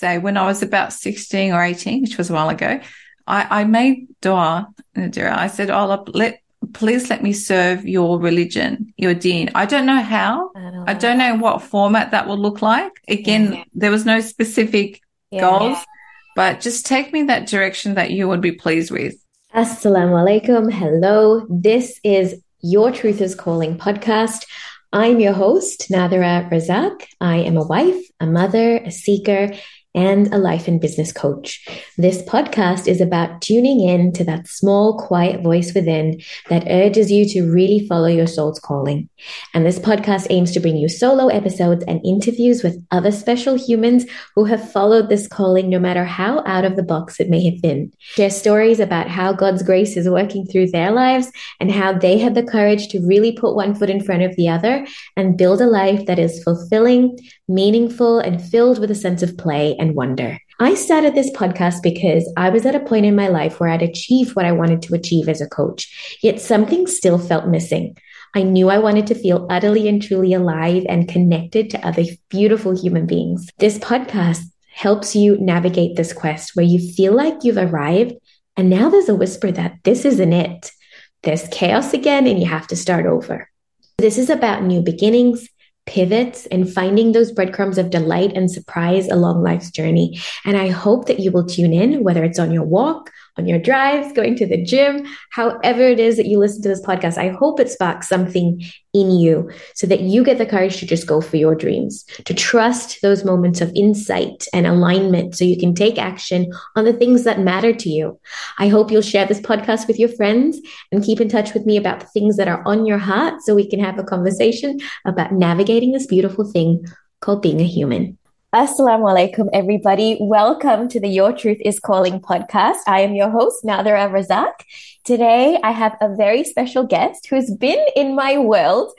say when I was about 16 or 18, which was a while ago, I, I made dua, I said, oh, let, please let me serve your religion, your deen. I don't know how. I don't, I don't know what format that will look like. Again, yeah. there was no specific yeah. goals, but just take me that direction that you would be pleased with. Assalamu alaikum. Hello. This is Your Truth is Calling podcast. I'm your host, Nadhira Razack. I am a wife, a mother, a seeker, and a life and business coach. This podcast is about tuning in to that small, quiet voice within that urges you to really follow your soul's calling. And this podcast aims to bring you solo episodes and interviews with other special humans who have followed this calling, no matter how out of the box it may have been. Share stories about how God's grace is working through their lives and how they had the courage to really put one foot in front of the other and build a life that is fulfilling, meaningful, and filled with a sense of play and wonder. I started this podcast because I was at a point in my life where I'd achieved what I wanted to achieve as a coach, yet something still felt missing. I knew I wanted to feel utterly and truly alive and connected to other beautiful human beings. This podcast helps you navigate this quest where you feel like you've arrived and now there's a whisper that this isn't it. There's chaos again and you have to start over. This is about new beginnings, pivots and finding those breadcrumbs of delight and surprise along life's journey. And I hope that you will tune in, whether it's on your walk, on your drives, going to the gym, however it is that you listen to this podcast. I hope it sparks something in you so that you get the courage to just go for your dreams, to trust those moments of insight and alignment so you can take action on the things that matter to you. I hope you'll share this podcast with your friends and keep in touch with me about the things that are on your heart so we can have a conversation about navigating this beautiful thing called being a human. Assalamu alaikum, everybody. Welcome to the Your Truth is Calling podcast. I am your host, Nadhira Razack. Today, I have a very special guest who's been in my world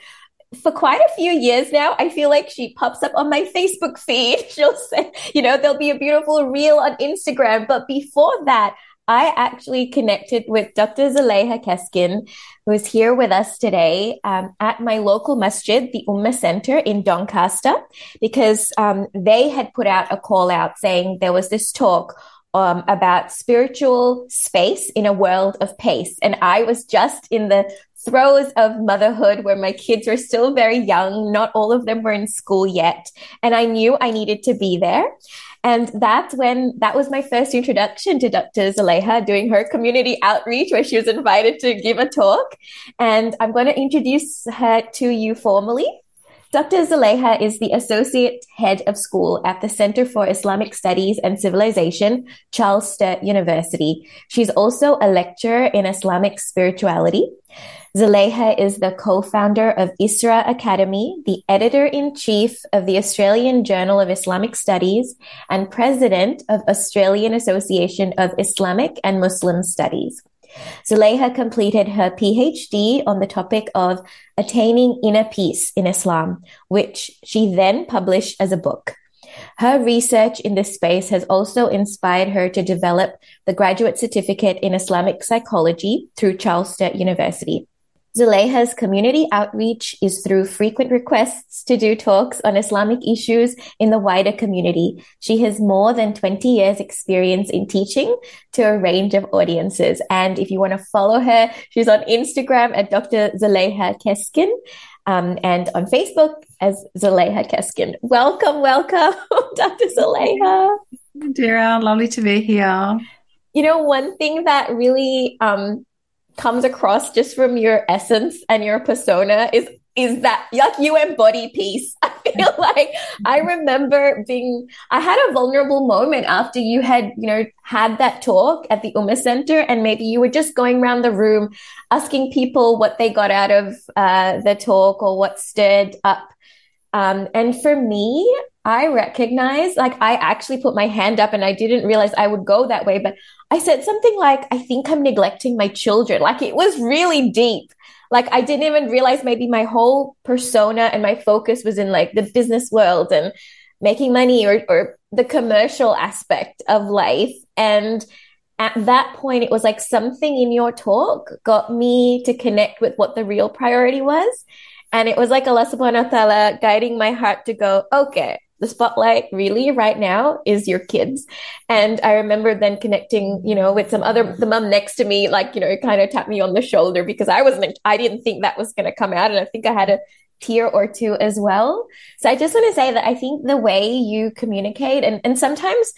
for quite a few years now. I feel like she pops up on my Facebook feed. She'll say, you know, there'll be a beautiful reel on Instagram. But before that, I actually connected with Dr. Zuleyha Keskin, who is here with us today um, at my local masjid, the Ummah Center in Doncaster, because um, they had put out a call out saying there was this talk um, about spiritual space in a world of pace. And I was just in the throes of motherhood where my kids were still very young. Not all of them were in school yet. And I knew I needed to be there. And that's when that was my first introduction to Dr. Zuleyha doing her community outreach where she was invited to give a talk. And I'm going to introduce her to you formally. Dr. Zuleyha is the Associate Head of School at the Center for Islamic Studies and Civilization, Charles Sturt University. She's also a lecturer in Islamic spirituality. Zuleyha is the co-founder of ISRA Academy, the editor-in-chief of the Australian Journal of Islamic Studies, and president of Australian Association of Islamic and Muslim Studies. Zuleyha completed her PhD on the topic of attaining inner peace in Islam, which she then published as a book. Her research in this space has also inspired her to develop the graduate certificate in Islamic psychology through Charles Sturt University. Zuleyha's community outreach is through frequent requests to do talks on Islamic issues in the wider community. She has more than 20 years experience in teaching to a range of audiences. And if you want to follow her, she's on Instagram at Dr. Zuleyha Keskin. Um, and on Facebook as Zuleyha Keskin. Welcome, welcome, Dr. Zuleyha. Dear, lovely to be here. You know, one thing that really um, comes across just from your essence and your persona is is that like you embody peace. I feel like I remember being I had a vulnerable moment after you had, you know, had that talk at the Ummah Center and maybe you were just going around the room asking people what they got out of uh, the talk or what stirred up. Um, and for me, I recognize, like, I actually put my hand up and I didn't realize I would go that way, but I said something like, I think I'm neglecting my children. Like, it was really deep. Like, I didn't even realize maybe my whole persona and my focus was in like the business world and making money or, or the commercial aspect of life. And at that point, it was like something in your talk got me to connect with what the real priority was. And it was like Allah subhanahu wa ta'ala guiding my heart to go, okay, the spotlight really right now is your kids. And I remember then connecting, you know, with some other, the mom next to me, like, you know, kind of tapped me on the shoulder because I wasn't, I didn't think that was going to come out. And I think I had a tear or two as well. So I just want to say that I think the way you communicate and, and sometimes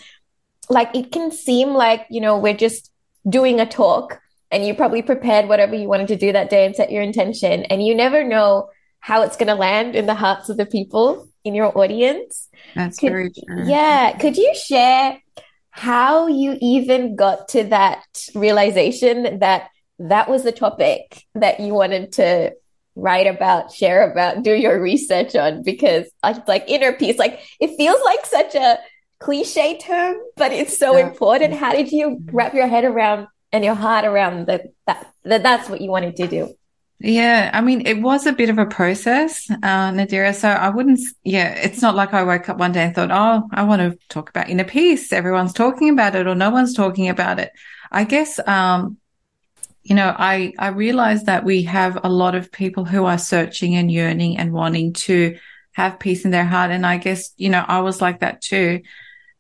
like it can seem like, you know, we're just doing a talk and you probably prepared whatever you wanted to do that day and set your intention and you never know how it's going to land in the hearts of the people in your audience. That's could, very true. Yeah. Could you share how you even got to that realization that that was the topic that you wanted to write about, share about, do your research on? Because it's like inner peace, like it feels like such a cliche term, but it's so yeah. important. How did you wrap your head around and your heart around that, that, that that's what you wanted to do? Yeah, I mean, it was a bit of a process, uh, Nadhira. So I wouldn't, yeah, it's not like I woke up one day and thought, oh, I want to talk about inner peace. Everyone's talking about it or no one's talking about it. I guess, um, you know, I, I realized that we have a lot of people who are searching and yearning and wanting to have peace in their heart. And I guess, you know, I was like that too.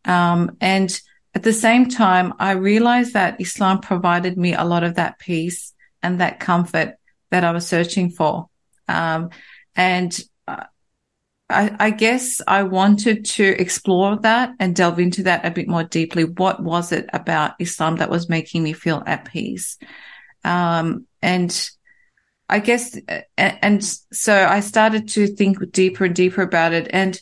Um, and at the same time, I realized that Islam provided me a lot of that peace and that comfort that I was searching for. Um, and I, I, guess I wanted to explore that and delve into that a bit more deeply. What was it about Islam that was making me feel at peace? Um, and I guess, and so I started to think deeper and deeper about it. And,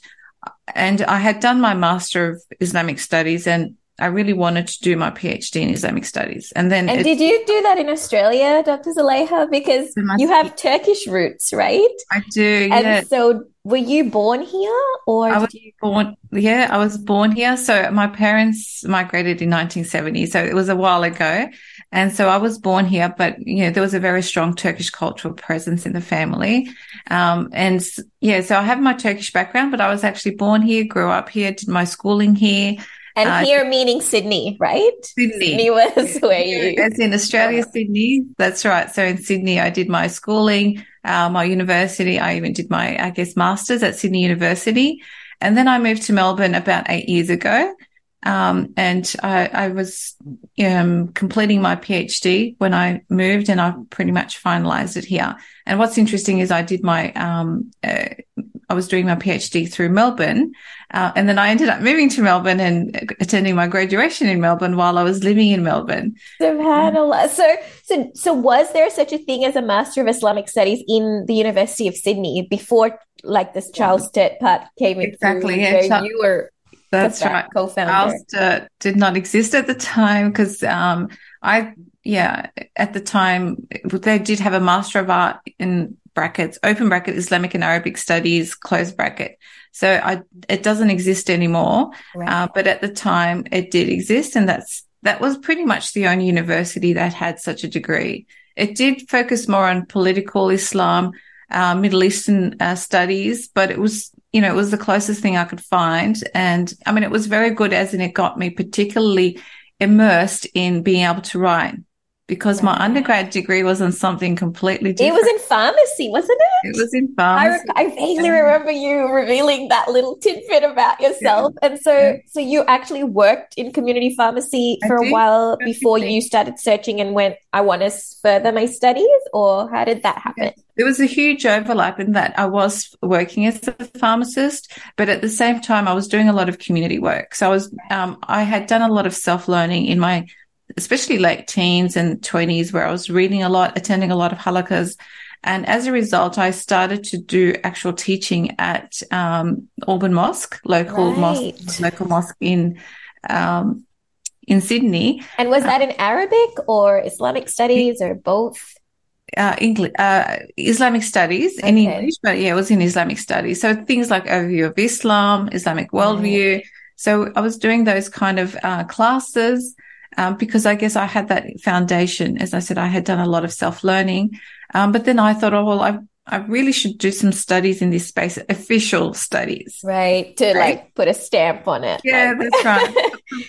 and I had done my Master of Islamic Studies and I really wanted to do my PhD in Islamic studies. And then And did you do that in Australia, Dr. Zuleyha? Because you have Turkish roots, right? I do. And yeah. so were you born here or I was you... born yeah, I was born here. So my parents migrated in 1970. So it was a while ago. And so I was born here, but you know, there was a very strong Turkish cultural presence in the family. Um, and yeah, so I have my Turkish background, but I was actually born here, grew up here, did my schooling here. And uh, here meaning Sydney, right? Sydney. Sydney was where you. As in Australia, Sydney. That's right. So in Sydney, I did my schooling, uh, my university. I even did my, I guess, master's at Sydney University. And then I moved to Melbourne about eight years ago. Um, and I, I was um, completing my PhD when I moved, and I pretty much finalized it here. And what's interesting is I did my, um, uh, I was doing my PhD through Melbourne, uh, and then I ended up moving to Melbourne and attending my graduation in Melbourne while I was living in Melbourne. Subhanallah. So, so, so was there such a thing as a Master of Islamic Studies in the University of Sydney before, like this Charles Sturt part came in? Exactly. Yeah, you were that's right. Co-founder. Alster did not exist at the time because um, I, yeah, at the time they did have a Master of Art in brackets, open bracket, Islamic and Arabic Studies, close bracket. So I, it doesn't exist anymore. Right. Uh, but at the time it did exist, and that's that was pretty much the only university that had such a degree. It did focus more on political Islam, uh, Middle Eastern uh, studies, but it was you know, it was the closest thing I could find. And I mean, it was very good as in it got me particularly immersed in being able to write because my undergrad degree was on something completely different. It was in pharmacy, wasn't it? It was in pharmacy. I, I vaguely remember you revealing that little tidbit about yourself. Yeah. And so, yeah. so you actually worked in community pharmacy for a while before you started searching and went, I want to further my studies, or how did that happen? Yeah. There was a huge overlap in that I was working as a pharmacist, but at the same time, I was doing a lot of community work. So I was, um, I had done a lot of self learning in my especially late teens and 20s, where I was reading a lot, attending a lot of halakas. And as a result, I started to do actual teaching at um, Auburn Mosque, local right. mosque, local mosque in um, in Sydney. And was that in Arabic or Islamic studies or both? Uh, English, uh, Islamic studies okay. in English, but yeah, it was in Islamic studies. So things like overview of Islam, Islamic worldview. Right. So I was doing those kind of uh, classes um, because I guess I had that foundation. As I said, I had done a lot of self learning. Um, but then I thought, oh, well, I, I really should do some studies in this space, official studies. Right. To right? like put a stamp on it. Yeah, like. that's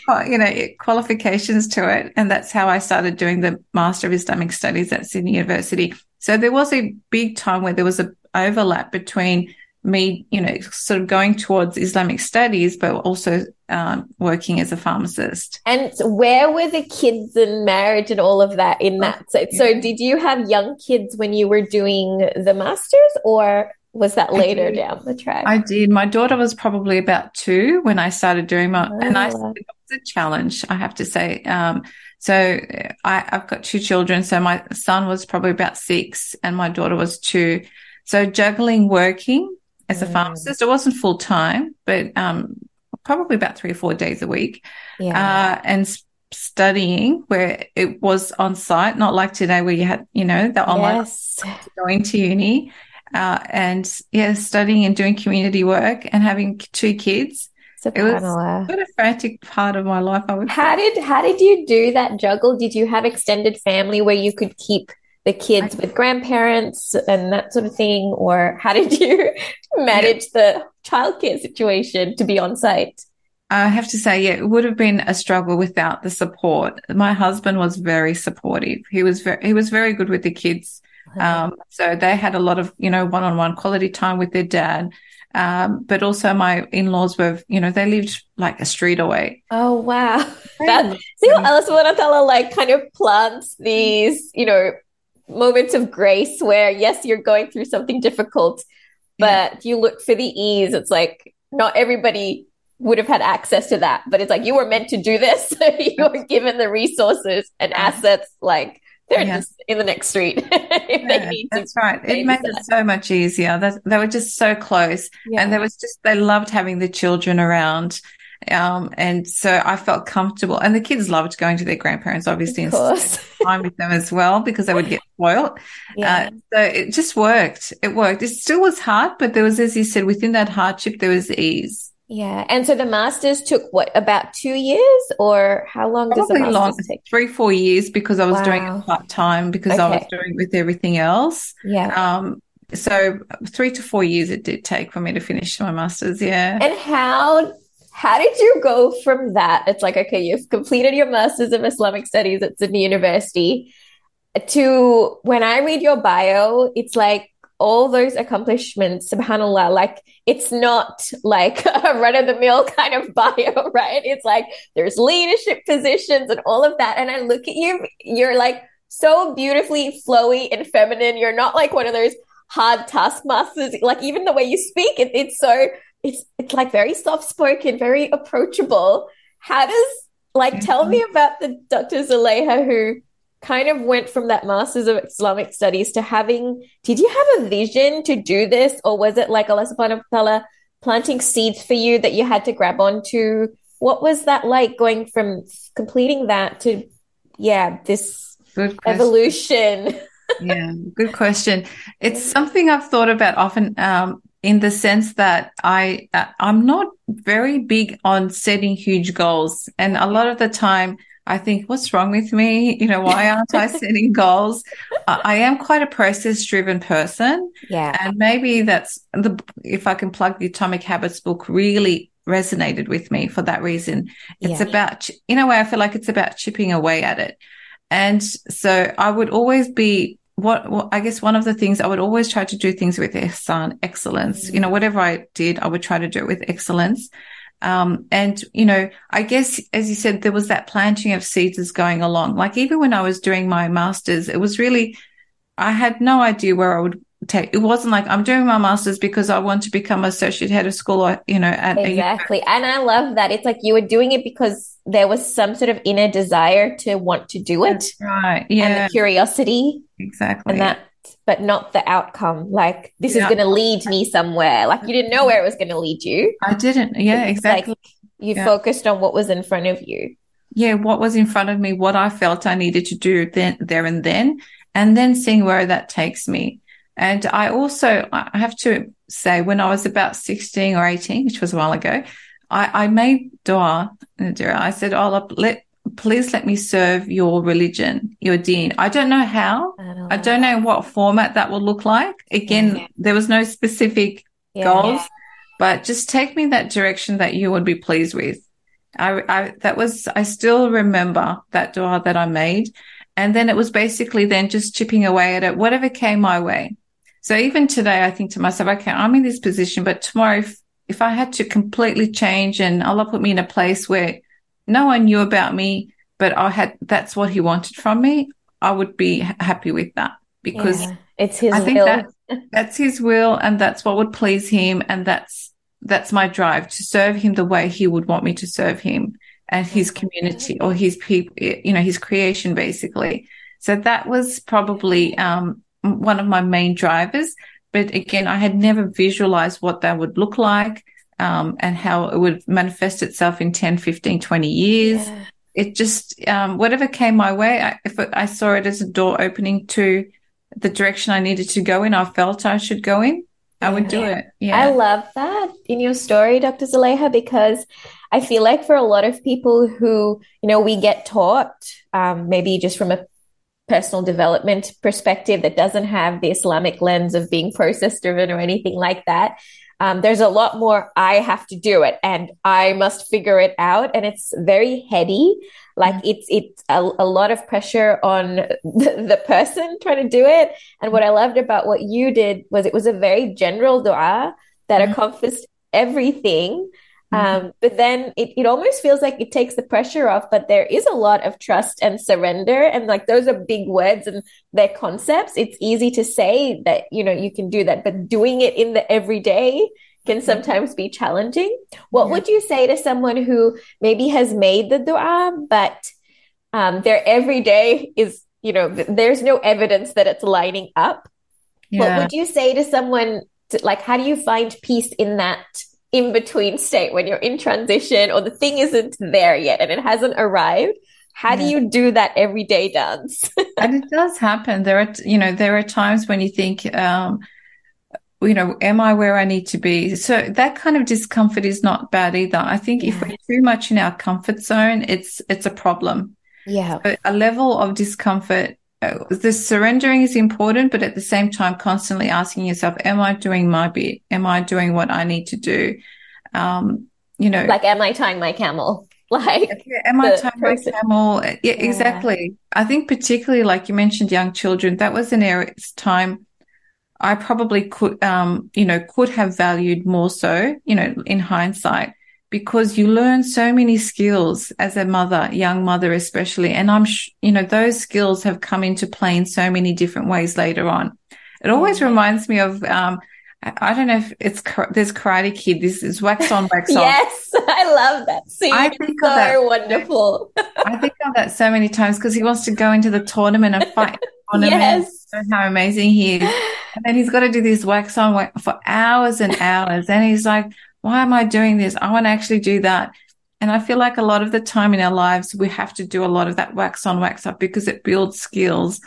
right. you know, qualifications to it. And that's how I started doing the Master of Islamic Studies at Sydney University. So there was a big time where there was a overlap between me, you know, sort of going towards Islamic studies, but also um, working as a pharmacist. And where were the kids and marriage and all of that in that? So, yeah. so did you have young kids when you were doing the masters or was that later down the track? I did. My daughter was probably about two when I started doing my, oh. and I, oh. it was a challenge, I have to say. Um, so I, I've got two children. So my son was probably about six and my daughter was two. So juggling working as a pharmacist, it wasn't full time, but, um, probably about three or four days a week. Yeah. Uh, and studying where it was on site, not like today where you had, you know, the online yes. going to uni uh, and yeah, studying and doing community work and having two kids. It was quite a frantic part of my life. I would. How say. did how did you do that juggle? Did you have extended family where you could keep the kids with grandparents and that sort of thing, or how did you manage yeah. the childcare situation to be on site? I have to say, yeah, it would have been a struggle without the support. My husband was very supportive. He was very, he was very good with the kids. Um, so they had a lot of, you know, one on one quality time with their dad. Um, but also my in-laws were, you know, they lived like a street away. Oh, wow. That, see what Alice Wanatala like kind of plants these, you know, moments of grace where, yes, you're going through something difficult, but yeah. you look for the ease. It's like not everybody would have had access to that, but it's like you were meant to do this. you were given the resources and assets like they're yeah. just in the next street yeah, That's right. It made it so much easier. That they were just so close, and there was just they loved having the children around. Um, and so I felt comfortable, and the kids loved going to their grandparents, obviously, and time with them as well because they would get spoiled. Yeah. Uh, so it just worked. It worked. It still was hard, but there was, as you said, within that hardship, there was ease. Yeah. And so the masters took what, about two years or how long Probably does the long, take? Three, four years because I was wow. doing it part time because okay. I was doing with everything else. Yeah. Um, so three to four years it did take for me to finish my masters. Yeah. And how how did you go from that? It's like, okay, you've completed your master's of Islamic studies at Sydney University to when I read your bio, it's like all those accomplishments, subhanAllah, like it's not like a run of the mill kind of bio, right? It's like there's leadership positions and all of that. And I look at you, you're like so beautifully flowy and feminine. You're not like one of those hard taskmasters. Like even the way you speak, it, it's so, it's, it's like very soft spoken, very approachable. How does, like, tell me about the Dr. Zuleyha who kind of went from that Masters of Islamic Studies to having, did you have a vision to do this? Or was it like Allah subhanahu wa ta'ala planting seeds for you that you had to grab onto? What was that like going from completing that to, yeah, this evolution? yeah, good question. It's something I've thought about often. Um, in the sense that I I'm not very big on setting huge goals, and a lot of the time I think, what's wrong with me? You know, why aren't I setting goals? I am quite a process driven person. Yeah. And maybe that's the, if I can plug the Atomic Habits book really resonated with me for that reason. It's yeah. about, in a way, I feel like it's about chipping away at it. And so I would always be what, what, I guess one of the things I would always try to do things with ihsan, excellence. You know, whatever I did, I would try to do it with excellence. Um, and, you know, I guess, as you said, there was that planting of seeds as going along. Like even when I was doing my master's, it was really, I had no idea where I would it wasn't like I'm doing my master's because I want to become associate head of school or, you know, at exactly. and I love that. It's like you were doing it because there was some sort of inner desire to want to do it. That's right. Yeah. And the curiosity. Exactly. And that but not the outcome. Like this yeah. is going to lead me somewhere. Like you didn't know where it was going to lead you. I didn't. Yeah, it's exactly. Like you yeah. focused on what was in front of you. Yeah, what was in front of me, what I felt I needed to do then, there and then, and then seeing where that takes me. And I also, I have to say, when I was about 16 or 18, which was a while ago, I, I made dua. Uh, I said, oh, let, please let me serve your religion, your deen. I don't know how. I don't, I don't know what format that will look like. Again, yeah. there was no specific yeah. goals, but just take me that direction that you would be pleased with. I, I, that was, I still remember that dua that I made. And then it was basically then just chipping away at it, whatever came my way. So even today, I think to myself, okay, I'm in this position, but tomorrow, if, if I had to completely change and Allah put me in a place where no one knew about me, but I had, that's what he wanted from me, I would be happy with that because yeah, it's his I think will. that, that's his will and that's what would please him. And that's, that's my drive to serve him the way he would want me to serve him and his community or his people, you know, his creation basically. So that was probably, um, one of my main drivers. But again, I had never visualized what that would look like, um, and how it would manifest itself in 10, 15, 20 years. Yeah. It just, um, whatever came my way, I, if it, I saw it as a door opening to the direction I needed to go in, I felt I should go in. I would do it. Yeah. I love that in your story, Dr. Zuleyha, because I feel like for a lot of people who, you know, we get taught, um, maybe just from a personal development perspective that doesn't have the Islamic lens of being process driven or anything like that. Um, there's a lot more I have to do it and I must figure it out. And it's very heady. Like mm-hmm. it's, it's a, a lot of pressure on the, the, person trying to do it. And what I loved about what you did was it was a very general dua that mm-hmm. encompassed everything. Mm-hmm. Um, but then it, it almost feels like it takes the pressure off, but there is a lot of trust and surrender. And like those are big words and their concepts. It's easy to say that, you know, you can do that, but doing it in the everyday can mm-hmm. sometimes be challenging. What yeah. would you say to someone who maybe has made the dua, but um, their everyday is, you know, th- there's no evidence that it's lining up? Yeah. What would you say to someone, to, like, how do you find peace in that? In between state when you're in transition or the thing isn't there yet and it hasn't arrived how yeah. do you do that everyday dance? And it does happen. There are you know there are times when you think um you know am i where i need to be? So that kind of discomfort is not bad either. I think yeah. if we're too much in our comfort zone it's it's a problem. Yeah. So a level of discomfort the surrendering is important, but at the same time, constantly asking yourself, am I doing my bit? Am I doing what I need to do? Um, you know, like, am I tying my camel? Like, yeah, am I tying my camel? Yeah, yeah, exactly. I think particularly like you mentioned young children, that was an area time I probably could, um, you know, could have valued more so, you know, in hindsight because you learn so many skills as a mother, young mother, especially. And I'm, sh- you know, those skills have come into play in so many different ways later on. It always mm-hmm. reminds me of, um, I don't know if it's there's Karate Kid. This is wax on, wax off. yes, I love that scene. I think so that, wonderful. I think of that so many times because he wants to go into the tournament and fight tournament. Yes. How amazing he is! And then he's got to do this wax on wax for hours and hours, and he's like, why am I doing this? I want to actually do that. And I feel like a lot of the time in our lives, we have to do a lot of that wax on, wax off because it builds skills.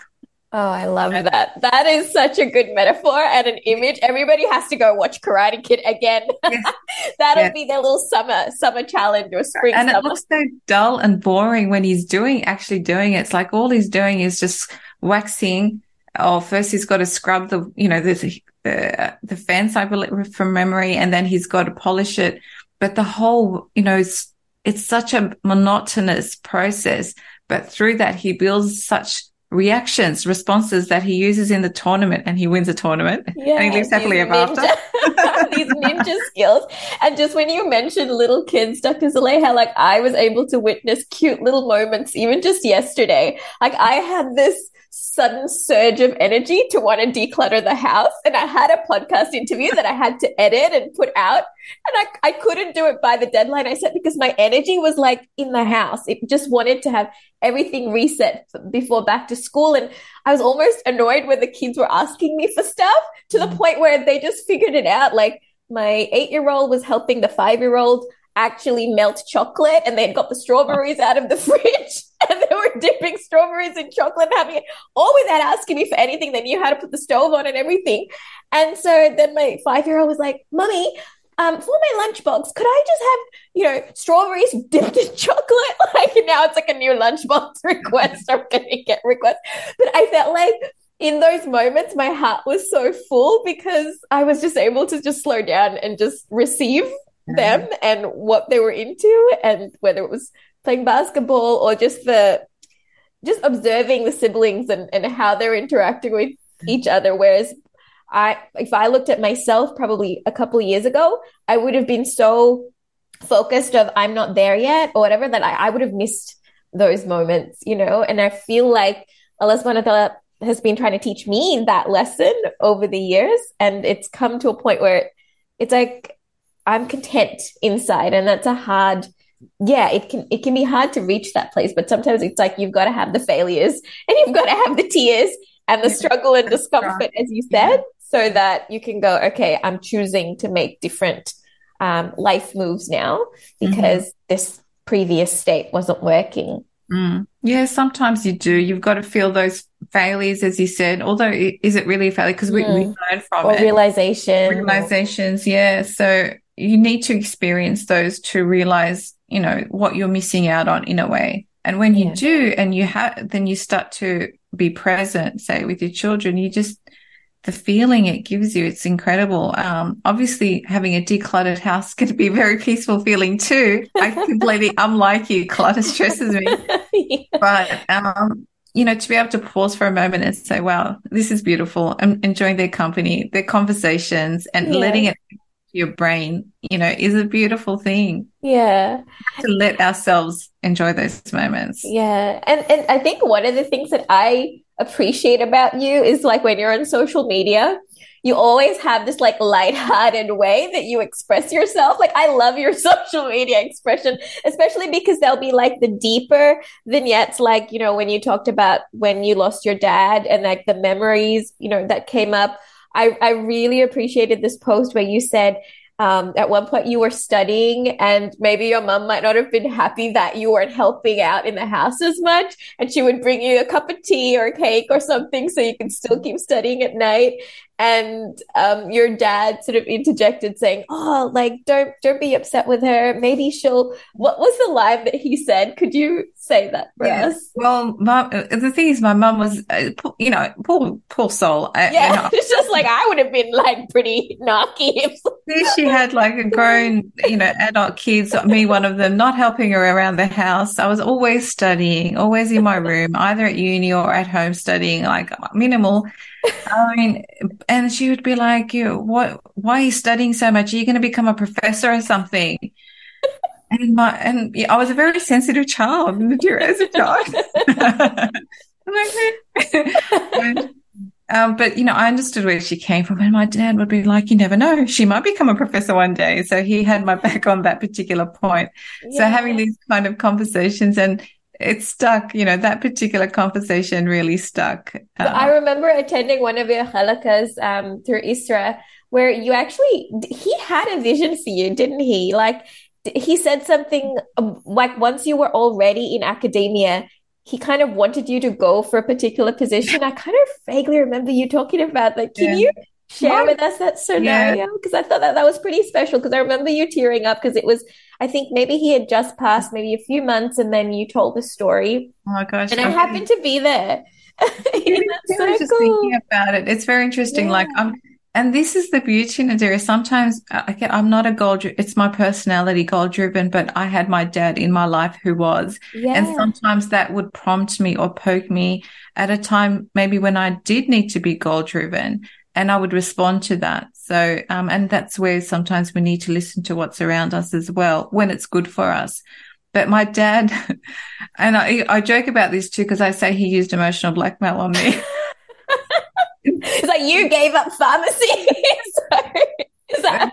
Oh, I love that. That is such a good metaphor and an image. Everybody has to go watch Karate Kid again. Yes. That'll yes. be their little summer summer challenge or spring. And summer. it looks so dull and boring when he's doing actually doing it. It's like all he's doing is just waxing. Oh, first he's got to scrub the, you know, the the, the fence, I believe, from memory, and then he's got to polish it. But the whole, you know, it's, it's such a monotonous process. But through that, he builds such reactions, responses that he uses in the tournament and he wins a tournament yeah, and he lives happily ever after. these ninja skills. And just when you mentioned little kids, Dr. Zuleyha, like I was able to witness cute little moments even just yesterday. Like I had this sudden surge of energy to want to declutter the house. And I had a podcast interview that I had to edit and put out. And I, I couldn't do it by the deadline I set because my energy was like in the house. It just wanted to have everything reset before back to school. And I was almost annoyed when the kids were asking me for stuff to the mm. point where they just figured it out. Like my eight year old was helping the five year old actually melt chocolate and they'd got the strawberries out of the fridge and they were dipping strawberries in chocolate and having it all without asking me for anything. They knew how to put the stove on and everything. And so then my five year old was like, Mummy, um, for my lunchbox, could I just have, you know, strawberries dipped in chocolate? Like now it's like a new lunchbox request. I'm going to get requests. But I felt like in those moments, my heart was so full because I was just able to just slow down and just receive them and what they were into and whether it was playing basketball or just the just observing the siblings and, and how they're interacting with each other whereas I if I looked at myself probably a couple of years ago, I would have been so focused of I'm not there yet or whatever that I, I would have missed those moments, you know. And I feel like Allah subhanahu wa ta'ala has been trying to teach me that lesson over the years. And it's come to a point where it's like I'm content inside. And that's a hard yeah, it can it can be hard to reach that place, but sometimes it's like you've got to have the failures and you've got to have the tears and the struggle and discomfort, as you said, so that you can go, okay, I'm choosing to make different um, life moves now because mm-hmm. this previous state wasn't working. Mm. Yeah, sometimes you do. You've got to feel those failures, as you said. Although, is it really a failure? Because we, mm. we learn from or it. Realization. Realizations, yeah. So you need to experience those to realize, you know, what you're missing out on in a way. And when you yeah. do, and you have, then you start to be present, say with your children, you just, the feeling it gives you, it's incredible. Um, obviously having a decluttered house can be a very peaceful feeling too. I completely, I'm like you, clutter stresses me. yeah. But, um, you know, to be able to pause for a moment and say, wow, this is beautiful. I'm enjoying their company, their conversations and yeah. letting it your brain, you know, is a beautiful thing. Yeah. To let ourselves enjoy those moments. Yeah. And and I think one of the things that I appreciate about you is like when you're on social media, you always have this like light-hearted way that you express yourself. Like I love your social media expression, especially because there'll be like the deeper vignettes, like, you know, when you talked about when you lost your dad and like the memories, you know, that came up I, I really appreciated this post where you said um, at one point you were studying and maybe your mom might not have been happy that you weren't helping out in the house as much and she would bring you a cup of tea or cake or something so you could still keep studying at night. And um, your dad sort of interjected saying oh like don't don't be upset with her. Maybe she'll what was the line that he said? Could you say that for yeah. us well my, the thing is my mum was uh, you know poor poor soul yeah it's just like i would have been like pretty narky she had like a grown you know adult kids me one of them not helping her around the house i was always studying always in my room either at uni or at home studying like minimal I mean, and she would be like, "You, what? Why are you studying so much? Are you going to become a professor or something?" And my and yeah, I was a very sensitive child as a child. and, um, but you know, I understood where she came from, and my dad would be like, "You never know; she might become a professor one day." So he had my back on that particular point. Yeah. So having these kind of conversations, and it stuck, you know, that particular conversation really stuck. So I uh, remember attending one of your halakas um, through Isra where you actually, he had a vision for you, didn't he? Like, he said something um, like once you were already in academia, he kind of wanted you to go for a particular position. I kind of vaguely remember you talking about that. Can yeah. you share with us that scenario? Because yeah. I thought that that was pretty special because I remember you tearing up because it was I think maybe he had just passed maybe a few months and then you told the story. Oh my gosh. And I happened to be there. So just cool. thinking about it. It's very interesting. Like I'm and this is the beauty, Nadhira. Sometimes I get, I'm not a goal. It's my personality, goal driven. But I had my dad in my life who was, yeah. and sometimes that would prompt me or poke me at a time maybe when I did need to be goal driven and I would respond to that. So, um, and that's where sometimes we need to listen to what's around us as well when it's good for us. But my dad, and I, I joke about this too because I say he used emotional blackmail on me. it's like you gave up pharmacy. is that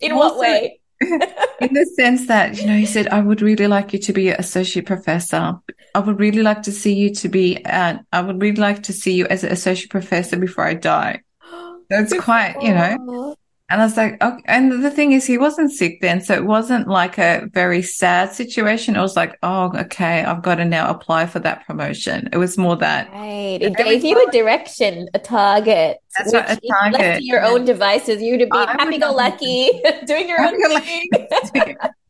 in what way? in the sense that you know he said i would really like you to be an associate professor i would really like to see you to be uh, i would really like to see you as an associate professor before i die that's quite, you know. And I was like, okay. and the thing is, he wasn't sick then. So it wasn't like a very sad situation. It was like, oh, okay, I've got to now apply for that promotion. It was more that. Right. It gave you a direction, a target. That's right, a target. Left to your own devices, you would be been happy go lucky, doing your own thing.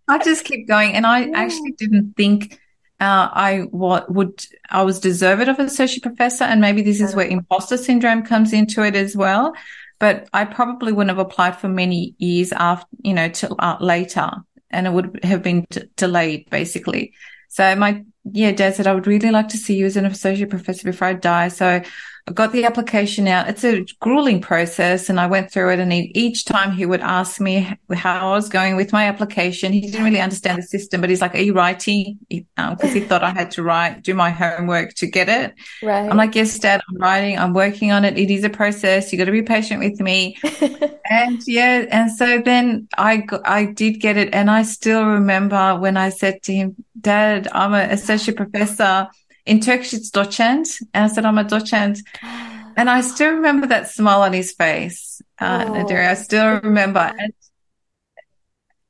I just keep going. And I actually didn't think uh, I what would I was deserved of associate professor, and maybe this is where imposter syndrome comes into it as well. But I probably wouldn't have applied for many years after, you know, till uh, later, and it would have been delayed basically. So my yeah, dad said I would really like to see you as an associate professor before I die. So I got the application out. It's a grueling process and I went through it. And he, each time he would ask me how I was going with my application. He didn't really understand the system, but he's like, are you writing? Because um, he thought I had to write, do my homework to get it. Right. I'm like, yes, dad, I'm writing. I'm working on it. It is a process. You got to be patient with me. and yeah. And so then I, I did get it. And I still remember when I said to him, dad, I'm an associate professor in Turkish, it's doçent. And I said, I'm a doçent. And I still remember that smile on his face, uh, oh. I still remember. And,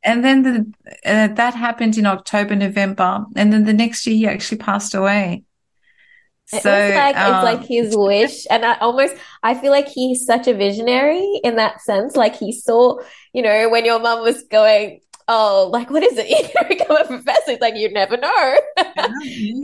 and then the, uh, that happened in October, November. And then the next year, he actually passed away. So, it's like um, it's like his wish, and I almost I feel like he's such a visionary in that sense. Like he saw, you know, when your mum was going, oh, like, what is it? To become a professor. It's like, you never know.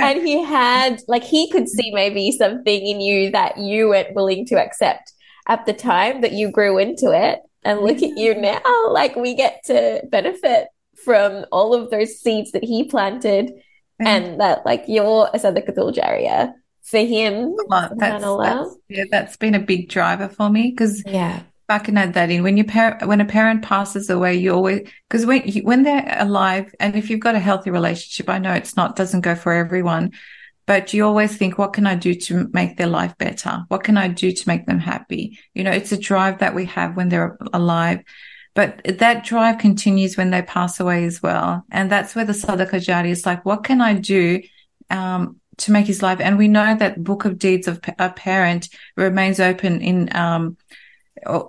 and he had, like, he could see maybe something in you that you weren't willing to accept at the time that you grew into it. And look at you now. Like, we get to benefit from all of those seeds that he planted and that, like, you're a Sadaqatul Jariyah for him. That's, that's, yeah, that's been a big driver for me because yeah I can add that in when your parent when a parent passes away you always because when you, when they're alive and if you've got a healthy relationship I know it's not doesn't go for everyone but you always think what can I do to make their life better? What can I do to make them happy? You know it's a drive that we have when they're alive but that drive continues when they pass away as well and that's where the sadaqah jariyah like what can I do um, to make his life? And we know that book of deeds of a parent remains open in um,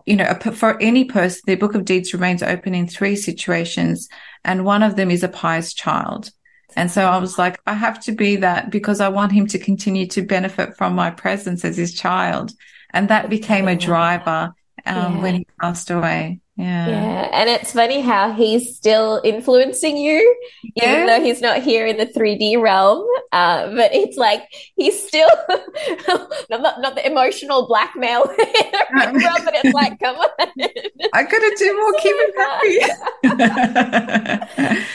you know, for any person, the book of deeds remains open in three situations. And one of them is a pious child. And so I was like, I have to be that because I want him to continue to benefit from my presence as his child. And that became a driver um, yeah. when he passed away. Yeah. Yeah. And it's funny how he's still influencing you, yeah. even though he's not here in the 3D realm. Uh, but it's like he's still not, not the emotional blackmail realm, but it's like, come on. I gotta do more, keep him happy.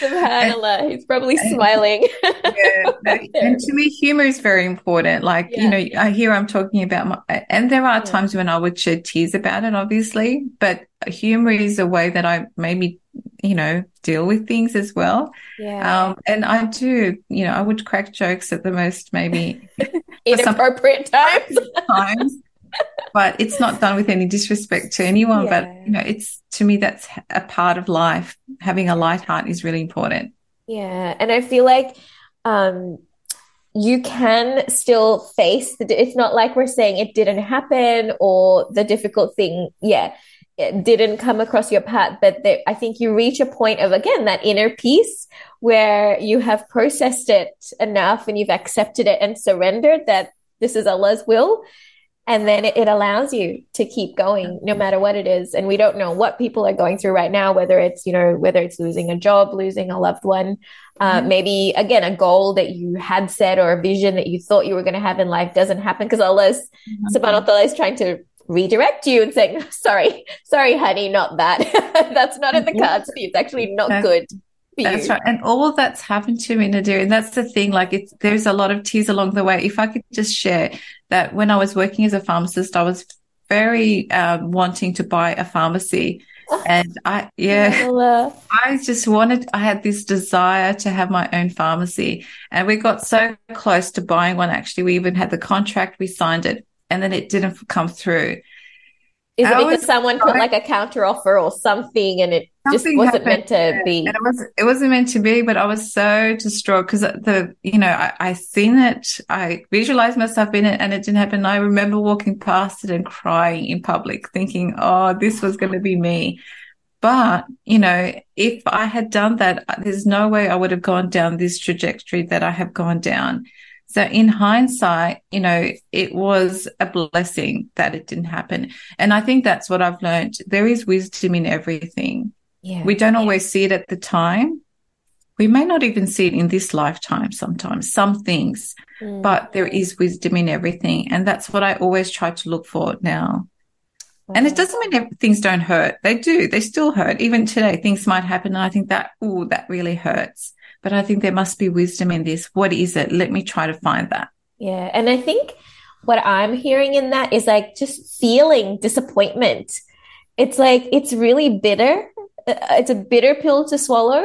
SubhanAllah. He's probably smiling. yeah. And to me, humor is very important. Like, yeah. you know, I hear I'm talking about my, and there are times when I would shed tears about it, obviously, but humor is a way that I maybe, you know, deal with things as well. Yeah. Um, and I do, you know, I would crack jokes at the most maybe inappropriate times. times. But it's not done with any disrespect to anyone. Yeah. But you know, it's to me that's a part of life. Having a light heart is really important. Yeah, and I feel like um, you can still face the. It's not like we're saying it didn't happen or the difficult thing. Yeah, didn't come across your path but i think you reach a point of again that inner peace where you have processed it enough and you've accepted it and surrendered that this is allah's will and then it, it allows you to keep going no matter what it is and we don't know what people are going through right now whether it's you know whether it's losing a job losing a loved one uh, mm-hmm. maybe again a goal that you had set or a vision that you thought you were going to have in life doesn't happen because allah's mm-hmm. subhanahu wa ta'ala is trying to redirect you and saying, sorry, sorry, honey, not that. that's not in the cards for you. It's actually not that's, good. That's right. And all that's happened to me, Nadir. And that's the thing. Like it's, there's a lot of tears along the way. If I could just share that when I was working as a pharmacist, I was very um, wanting to buy a pharmacy. And I, yeah, I just wanted, I had this desire to have my own pharmacy. And we got so close to buying one. Actually, we even had the contract, we signed it and then it didn't come through. Is it because someone put like a counter offer or something and it just wasn't meant to be? And it was it wasn't meant to be, but I was so distraught because the you know I, I seen it, I visualized myself in it, and it didn't happen. I remember walking past it and crying in public, thinking, "Oh, this was going to be me." But you know, if I had done that, uh, there's no way I would have gone down this trajectory that I have gone down. So in hindsight, you know, it was a blessing that it didn't happen. And I think that's what I've learned. There is wisdom in everything. Yeah. We don't always see it at the time. We may not even see it in this lifetime sometimes, some things, mm. but there is wisdom in everything. And that's what I always try to look for now. And it doesn't mean things don't hurt. They do. They still hurt. Even today, things might happen. And I think that, oh, that really hurts. But I think there must be wisdom in this. What is it? Let me try to find that. Yeah. And I think what I'm hearing in that is like just feeling disappointment. It's like, it's really bitter. Uh, it's a bitter pill to swallow.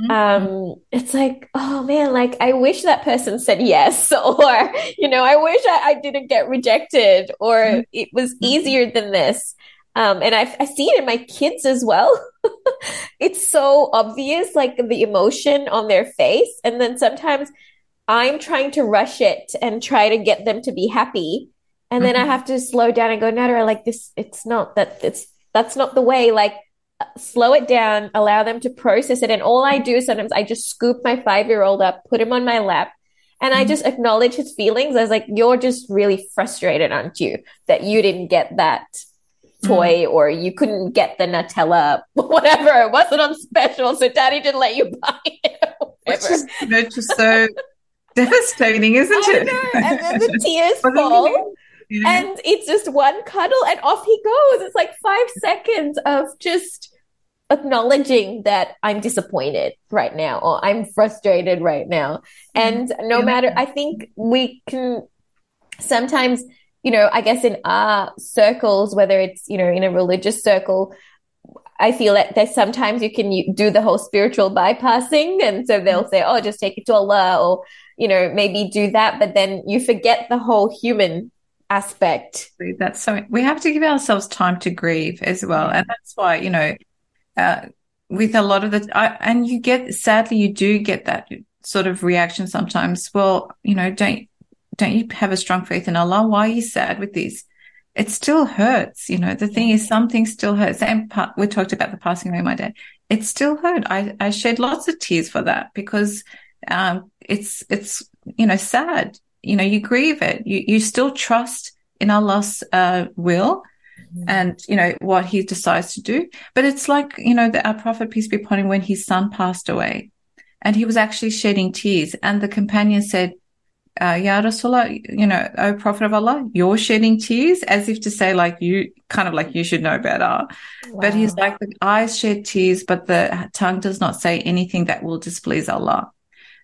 Mm-hmm. Um, it's like, oh man, like I wish that person said yes, or you know, I wish I, I didn't get rejected, or mm-hmm. it was mm-hmm. easier than this. Um, and I, I see it in my kids as well. it's so obvious, like the emotion on their face. And then sometimes I'm trying to rush it and try to get them to be happy. And mm-hmm. then I mm-hmm. have to slow down and go, Nadhira, like this, it's not that, it's, that's not the way. Like, slow it down, allow them to process it. And all I do sometimes, I just scoop my five year old up, put him on my lap, and mm-hmm. I just acknowledge his feelings. I was like, you're just really frustrated, aren't you? That you didn't get that toy mm. or you couldn't get the Nutella, whatever. It wasn't on special, so daddy didn't let you buy it. It's just, just so devastating, isn't I it? Know. And then the tears fall. Yeah. And it's just one cuddle and off he goes. It's like five seconds of just acknowledging that I'm disappointed right now or I'm frustrated right now. And no yeah. matter, I think we can sometimes you know, I guess in our circles, whether it's, you know, in a religious circle, I feel that there's sometimes you can do the whole spiritual bypassing. And so they'll say, oh, just take it to Allah or, you know, maybe do that. But then you forget the whole human aspect. That's so, we have to give ourselves time to grieve as well. And that's why, you know, uh, with a lot of the, I, and you get, sadly, you do get that sort of reaction sometimes. Well, you know, don't, don't you have a strong faith in Allah? Why are you sad with this? It still hurts. You know, the thing is something still hurts. And we talked about the passing away of my dad. It still hurt. I, I shed lots of tears for that because, um, it's, it's, you know, sad. You know, you grieve it. You, you still trust in Allah's, uh, will mm-hmm. and, you know, what he decides to do. But it's like, you know, the, our prophet, peace be upon him, when his son passed away and he was actually shedding tears and the companion said, uh, Ya Rasulullah, you know, O Prophet of Allah, you're shedding tears as if to say, like, you kind of like you should know better. Wow. But he's like, the eyes shed tears, but the tongue does not say anything that will displease Allah.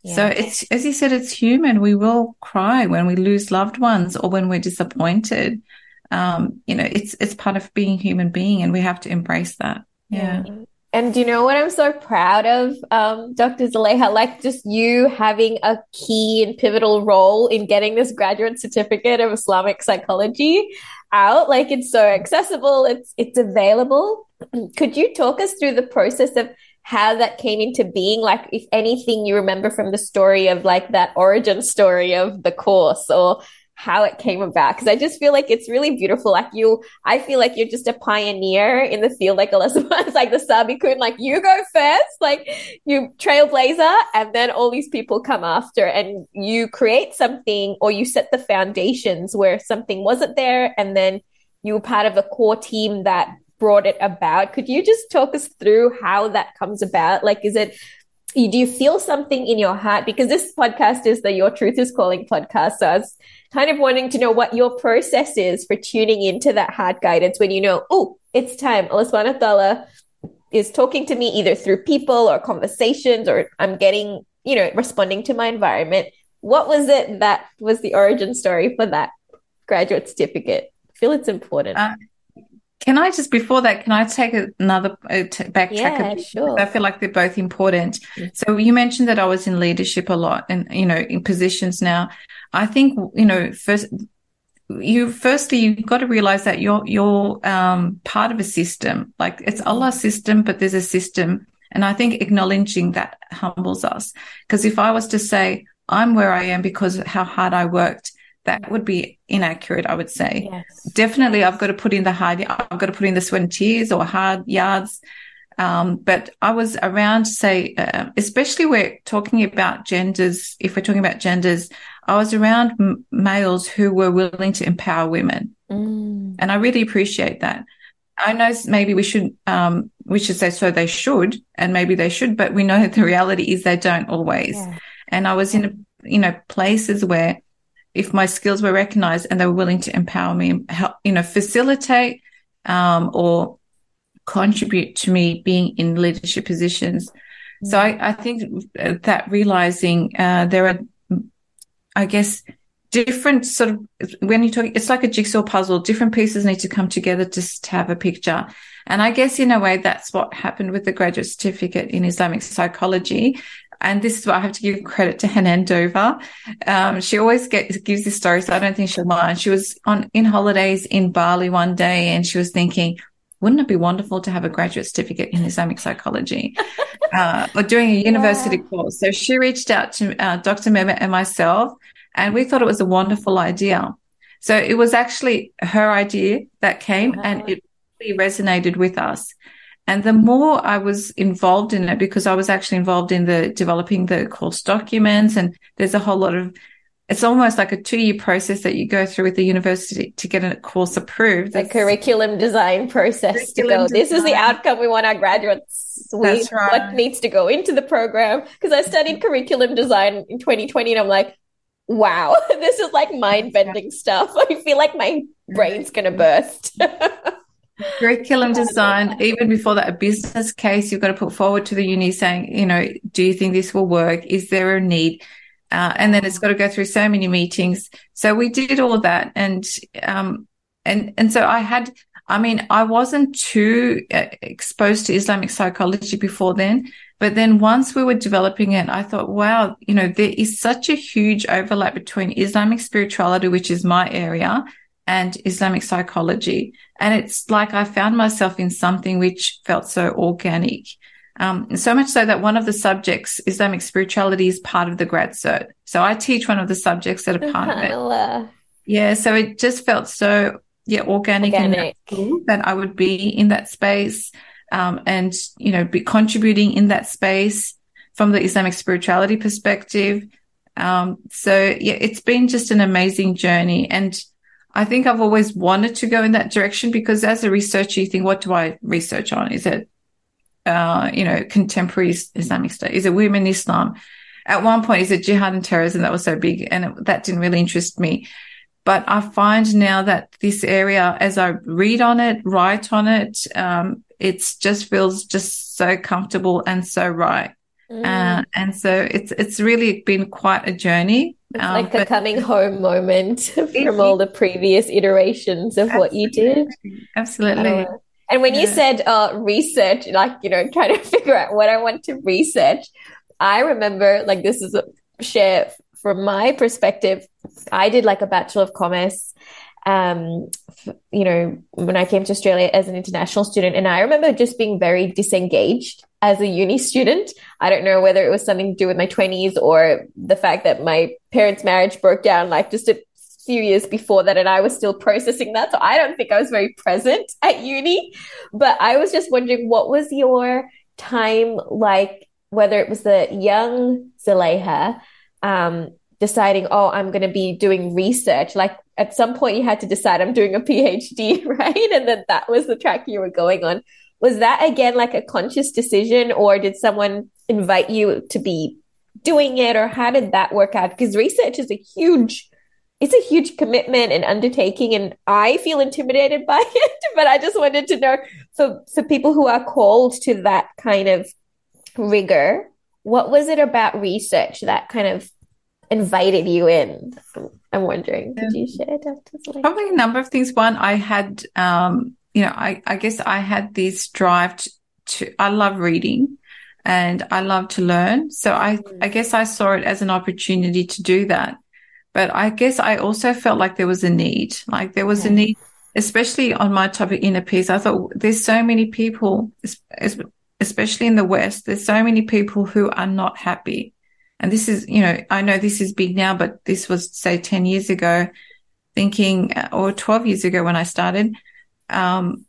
Yeah. So it's, as you said, it's human. We will cry when we lose loved ones or when we're disappointed. Um, you know, it's, it's part of being human being and we have to embrace that. Yeah. yeah. And you know what I'm so proud of, um, Dr. Zuleyha? Like just you having a key and pivotal role in getting this graduate certificate of Islamic psychology out. Like it's so accessible, it's it's available. Could you talk us through the process of how that came into being? Like, if anything you remember from the story of like that origin story of the course, or how it came about because I just feel like it's really beautiful. Like you, I feel like you're just a pioneer in the field, like Elizabeth, it's like the Sabikun, like you go first, like you trailblazer, and then all these people come after, and you create something or you set the foundations where something wasn't there, and then you were part of a core team that brought it about. Could you just talk us through how that comes about? Like, is it do you feel something in your heart? Because this podcast is the Your Truth is Calling podcast. So I was kind of wanting to know what your process is for tuning into that heart guidance when you know, oh, it's time. Allah is talking to me either through people or conversations or I'm getting, you know, responding to my environment. What was it that was the origin story for that graduate certificate? I feel it's important. Uh, can I just before that? Can I take another uh, t- backtrack? Yeah, sure. I feel like they're both important. Mm-hmm. So you mentioned that I was in leadership a lot, and you know, in positions now. I think you know, first you firstly you've got to realize that you're you're um, part of a system. Like it's mm-hmm. Allah's system, but there's a system, and I think acknowledging that humbles us. Because if I was to say I'm where I am because of how hard I worked that would be inaccurate, I would say. Yes. Definitely, I've got to put in the hard, I've got to put in the sweat and tears or hard yards. Um, but I was around, say, uh, especially we're talking about genders, if we're talking about genders, I was around m- males who were willing to empower women. Mm. And I really appreciate that. I know maybe we should, um, we should say so they should, and maybe they should, but we know that the reality is they don't always. Yeah. And I was in, a, you know, places where if my skills were recognized and they were willing to empower me help, you know, facilitate um, or contribute to me being in leadership positions, So I, I think that realizing uh, there are, I guess, different sort of when you talk, it's like a jigsaw puzzle. Different pieces need to come together just to have a picture. And I guess in a way, that's what happened with the graduate certificate in Islamic psychology. And this is what I have to give credit to Hanan Dover. Um, she always gets, gives this story, so I don't think she'll mind. She was on in holidays in Bali one day, and she was thinking, wouldn't it be wonderful to have a graduate certificate in Islamic psychology uh, or doing a university yeah. course? So she reached out to uh, Dr. Mehmet and myself, and we thought it was a wonderful idea. So it was actually her idea that came, wow. and it really resonated with us. And the more I was involved in it, because I was actually involved in the developing the course documents, and there's a whole lot of it's almost like a two year process that you go through with the university to get a course approved. The curriculum design process curriculum to go. This is the outcome we want our graduates. We, right. What needs to go into the program? Because I studied curriculum design in 2020 and I'm like, wow, this is like mind bending stuff. I feel like my brain's going to burst. curriculum design, even before that, a business case you've got to put forward to the uni saying, you know, do you think this will work? Is there a need? Uh, and then it's got to go through so many meetings. So we did all that. And, um, and, and so I had, I mean, I wasn't too uh, exposed to Islamic psychology before then. But then once we were developing it, I thought, wow, you know, there is such a huge overlap between Islamic spirituality, which is my area, and Islamic psychology. And it's like I found myself in something which felt so organic. Um, so much so that one of the subjects, Islamic spirituality, is part of the grad cert. So I teach one of the subjects that are part of it. Yeah. So it just felt so, yeah, organic, organic. and that I would be in that space, um, and, you know, be contributing in that space from the Islamic spirituality perspective. Um, so yeah, it's been just an amazing journey. And I think I've always wanted to go in that direction because as a researcher, you think, what do I research on? Is it uh, you know, contemporary Islamic State? Is it women Islam? At one point, is it jihad and terrorism? That was so big and it, that didn't really interest me. But I find now that this area, as I read on it, write on it, um, it just feels just so comfortable and so right. Mm. Uh, and so it's, it's really been quite a journey. It's um, like a coming home moment from all the previous iterations of what you did. Absolutely. And when yeah. you said uh, research, like, you know, trying to figure out what I want to research, I remember like this is a share from my perspective. I did like a Bachelor of Commerce, um, f- you know, when I came to Australia as an international student. And I remember just being very disengaged as a uni student. I don't know whether it was something to do with my 20s or the fact that my parents' marriage broke down like just a few years before that and I was still processing that. So I don't think I was very present at uni. But I was just wondering what was your time like, whether it was the young Zuleyha um, deciding, oh, I'm going to be doing research. Like at some point you had to decide I'm doing a PhD, right? And then that was the track you were going on. Was that again like a conscious decision or did someone invite you to be doing it or how did that work out? Because research is a huge it's a huge commitment and undertaking and i feel intimidated by it but i just wanted to know for for people who are called to that kind of rigor what was it about research that kind of invited you in i'm wondering could you share Dr. probably a number of things one i had um you know i i guess i had this drive to, to i love reading and i love to learn so i mm. i guess i saw it as an opportunity to do that but I guess I also felt like there was a need, like there was okay. a need, especially on my topic inner peace. I thought there's so many people, especially in the West, there's so many people who are not happy. And this is, you know, I know this is big now, but this was say 10 years ago thinking or 12 years ago when I started. Um,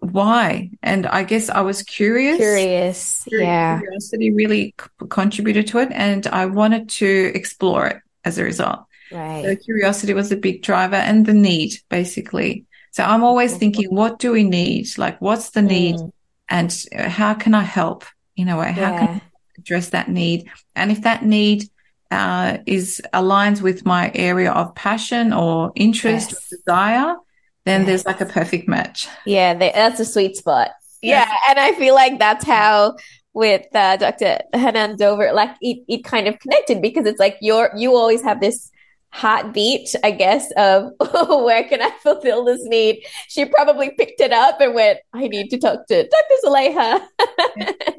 why? And I guess I was curious. Curious. Yeah. Curiosity really c- contributed to it. And I wanted to explore it as a result. Right. So curiosity was a big driver and the need, basically. So I'm always thinking, what do we need? Like, what's the need? Mm. And how can I help? You know, how yeah. can I address that need? And if that need uh, is aligns with my area of passion or interest yes. or desire, then yes. there's like a perfect match. Yeah, that's a sweet spot. Yes. Yeah. And I feel like that's how with uh, Dr. Hanan Dover, like it, it kind of connected because it's like you're you always have this heartbeat, I guess, of oh, where can I fulfill this need? She probably picked it up and went, I need to talk to Dr. Zuleyha,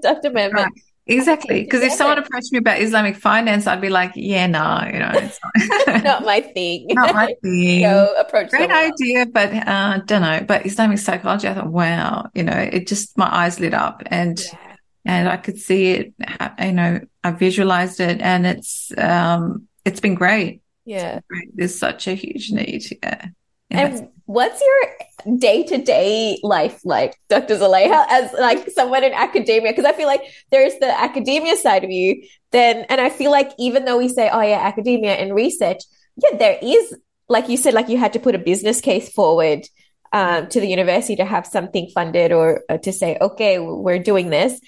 Dr. Mehmet. Right. Exactly. Because if someone approached me about Islamic finance, I'd be like, yeah, no, you know, it's not, not my thing. Not my thing. Go approach Great idea, but uh, don't know. But Islamic psychology, I thought, wow, you know, it just, my eyes lit up and, yeah. and I could see it, you know, I visualized it and it's, um, it's been great. Yeah. There's such a huge need. Yeah. And what's your day to day life like, Dr. Zuleyha, as like someone in academia? Because I feel like there's the academia side of you, then, and I feel like even though we say, oh yeah, academia and research, yeah, there is, like you said, like you had to put a business case forward um, to the university to have something funded or, or to say, okay, we're doing this.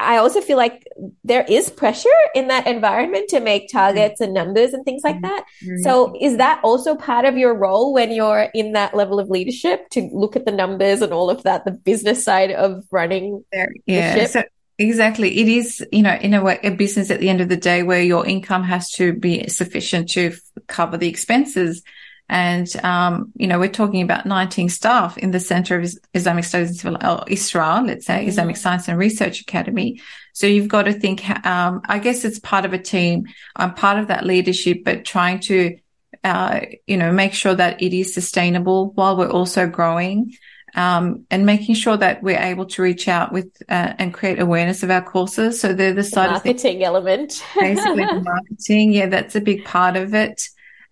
I also feel like there is pressure in that environment to make targets and numbers and things like mm-hmm. that. Mm-hmm. So, is that also part of your role when you're in that level of leadership to look at the numbers and all of that, the business side of running? Yeah. So, exactly. It is, you know, in a way, a business at the end of the day where your income has to be sufficient to f- cover the expenses. And, um, you know, we're talking about 19 staff in the Center of Islamic Studies or ISRA, let's say, mm-hmm. Islamic Science and Research Academy. So you've got to think, um, I guess it's part of a team. I'm part of that leadership, but trying to, uh, you know, make sure that it is sustainable while we're also growing. Um, and making sure that we're able to reach out with uh, and create awareness of our courses. So they're the side of the marketing of element, basically the marketing. Yeah, that's a big part of it.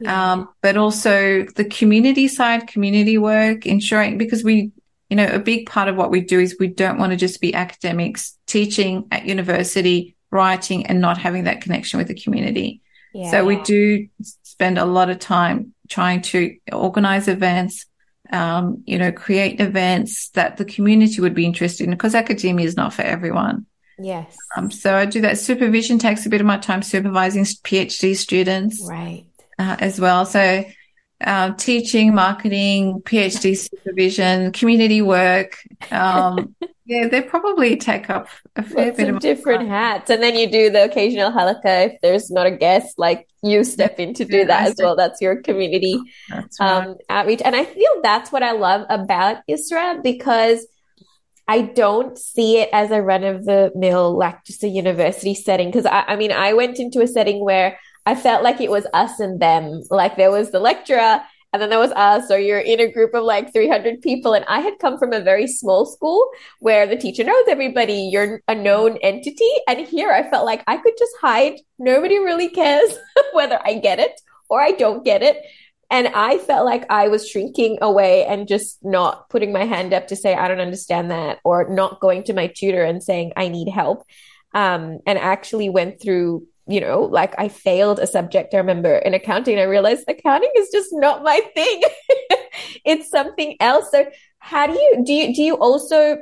Um, but also the community side, community work, ensuring because we, you know, a big part of what we do is we don't want to just be academics teaching at university, writing and not having that connection with the community. Yeah. So we do spend a lot of time trying to organize events, um, you know, create events that the community would be interested in because academia is not for everyone. Yes. Um, so I do that. Supervision takes a bit of my time supervising PhD students. Right uh, as well. So, uh, teaching, marketing, PhD supervision, community work. Um, yeah, they probably take up a fair Lots bit of, different hats. And then you do the occasional halaqa if there's not a guest, like you step in to do yeah, that as well. That's your community that's right. um, outreach. And I feel that's what I love about ISRA because I don't see it as a run of the mill, like just a university setting. Because I, I mean, I went into a setting where I felt like it was us and them. Like there was the lecturer and then there was us, or you're in a group of like 300 people. And I had come from a very small school where the teacher knows everybody, you're a known entity. And here I felt like I could just hide. Nobody really cares whether I get it or I don't get it. And I felt like I was shrinking away and just not putting my hand up to say, I don't understand that, or not going to my tutor and saying, I need help. Um, and actually went through you know, like I failed a subject. I remember in accounting, I realized accounting is just not my thing. it's something else. So how do you do you do you also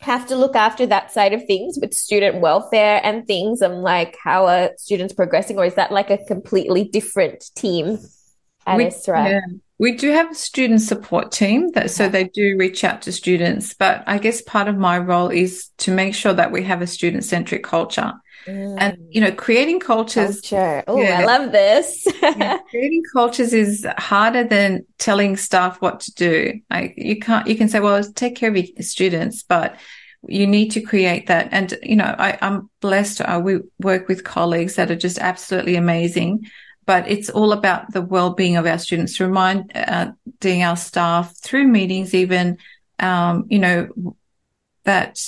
have to look after that side of things with student welfare and things and like how are students progressing or is that like a completely different team at we, Yeah. We do have a student support team that so they do reach out to students, but I guess part of my role is to make sure that we have a student centric culture. Mm. And you know, creating cultures. Culture. Oh, yeah, I love this. yeah, creating cultures is harder than telling staff what to do. Like you can't. You can say, "Well, take care of your students," but you need to create that. And you know, I, am blessed. Uh, we work with colleagues that are just absolutely amazing. But it's all about the well-being of our students. Reminding uh, our staff through meetings, even um, you know, that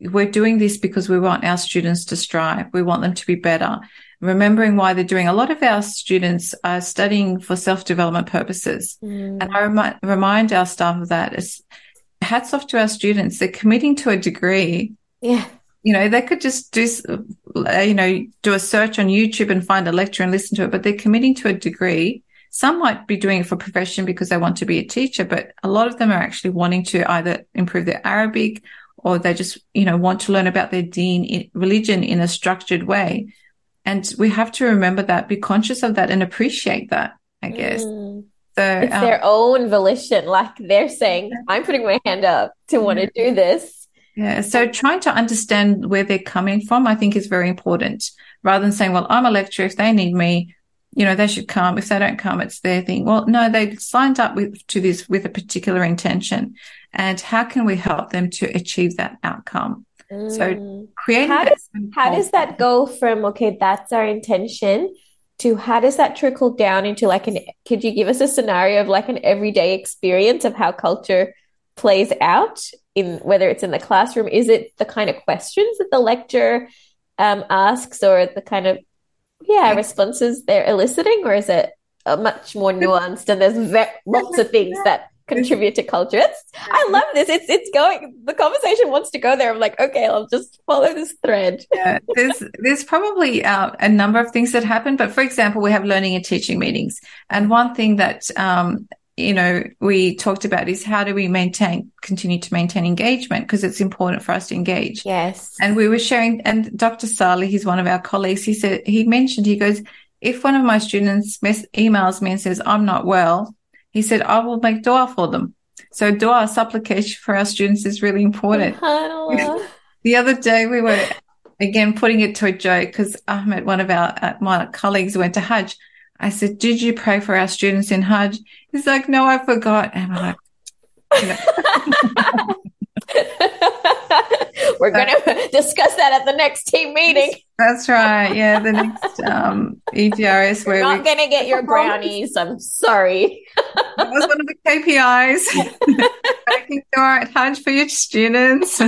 we're doing this because we want our students to strive. We want them to be better. Remembering why they're doing. A lot of our students are studying for self-development purposes. Mm. And I remind, remind our staff of that. It's hats off to our students. They're committing to a degree. Yeah. You know, they could just do, you know, do a search on YouTube and find a lecture and listen to it, but they're committing to a degree. Some might be doing it for profession because they want to be a teacher, but a lot of them are actually wanting to either improve their Arabic or they just, you know, want to learn about their deen, religion in a structured way. And we have to remember that, be conscious of that and appreciate that, I guess. Mm. So it's um, their own volition. Like they're saying, I'm putting my hand up to want to do this. Yeah. So trying to understand where they're coming from, I think is very important rather than saying, well, I'm a lecturer. If they need me, you know, they should come. If they don't come, it's their thing. Well, no, they signed up with, to this with a particular intention. And how can we help them to achieve that outcome? Mm. So creating how does, how does that go from, okay, that's our intention to how does that trickle down into like an, could you give us a scenario of like an everyday experience of how culture plays out in whether it's in the classroom? Is it the kind of questions that the lecturer um, asks or the kind of yeah responses they're eliciting, or is it much more nuanced and there's ve- lots of things that contribute to culture. It's, I love this. It's it's going. The conversation wants to go there. I'm like, okay, I'll just follow this thread. yeah, there's there's probably uh, a number of things that happen, but for example, we have learning and teaching meetings, and one thing that um, you know, we talked about is how do we maintain, continue to maintain engagement because it's important for us to engage. Yes. And we were sharing, and Dr. Sali, he's one of our colleagues. He said, he mentioned, he goes, if one of my students mes- emails me and says, I'm not well, he said, I will make dua for them. So dua, supplication for our students is really important. the other day we were again putting it to a joke because Ahmed, one of our, uh, my colleagues went to Hajj I said, Did you pray for our students in Hajj? He's like, No, I forgot. And I'm like. We're going to discuss that at the next team meeting. That's right. Yeah, the next um, EGRS. We're not going to get your brownies. I'm sorry. that was one of the KPIs. Making sure at Hajj for your students.